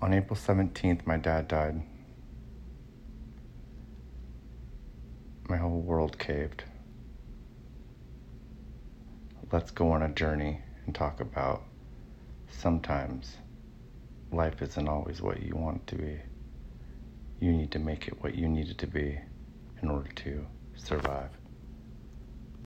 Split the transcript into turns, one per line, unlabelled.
On April 17th, my dad died. My whole world caved. Let's go on a journey and talk about sometimes life isn't always what you want it to be. You need to make it what you need it to be in order to survive.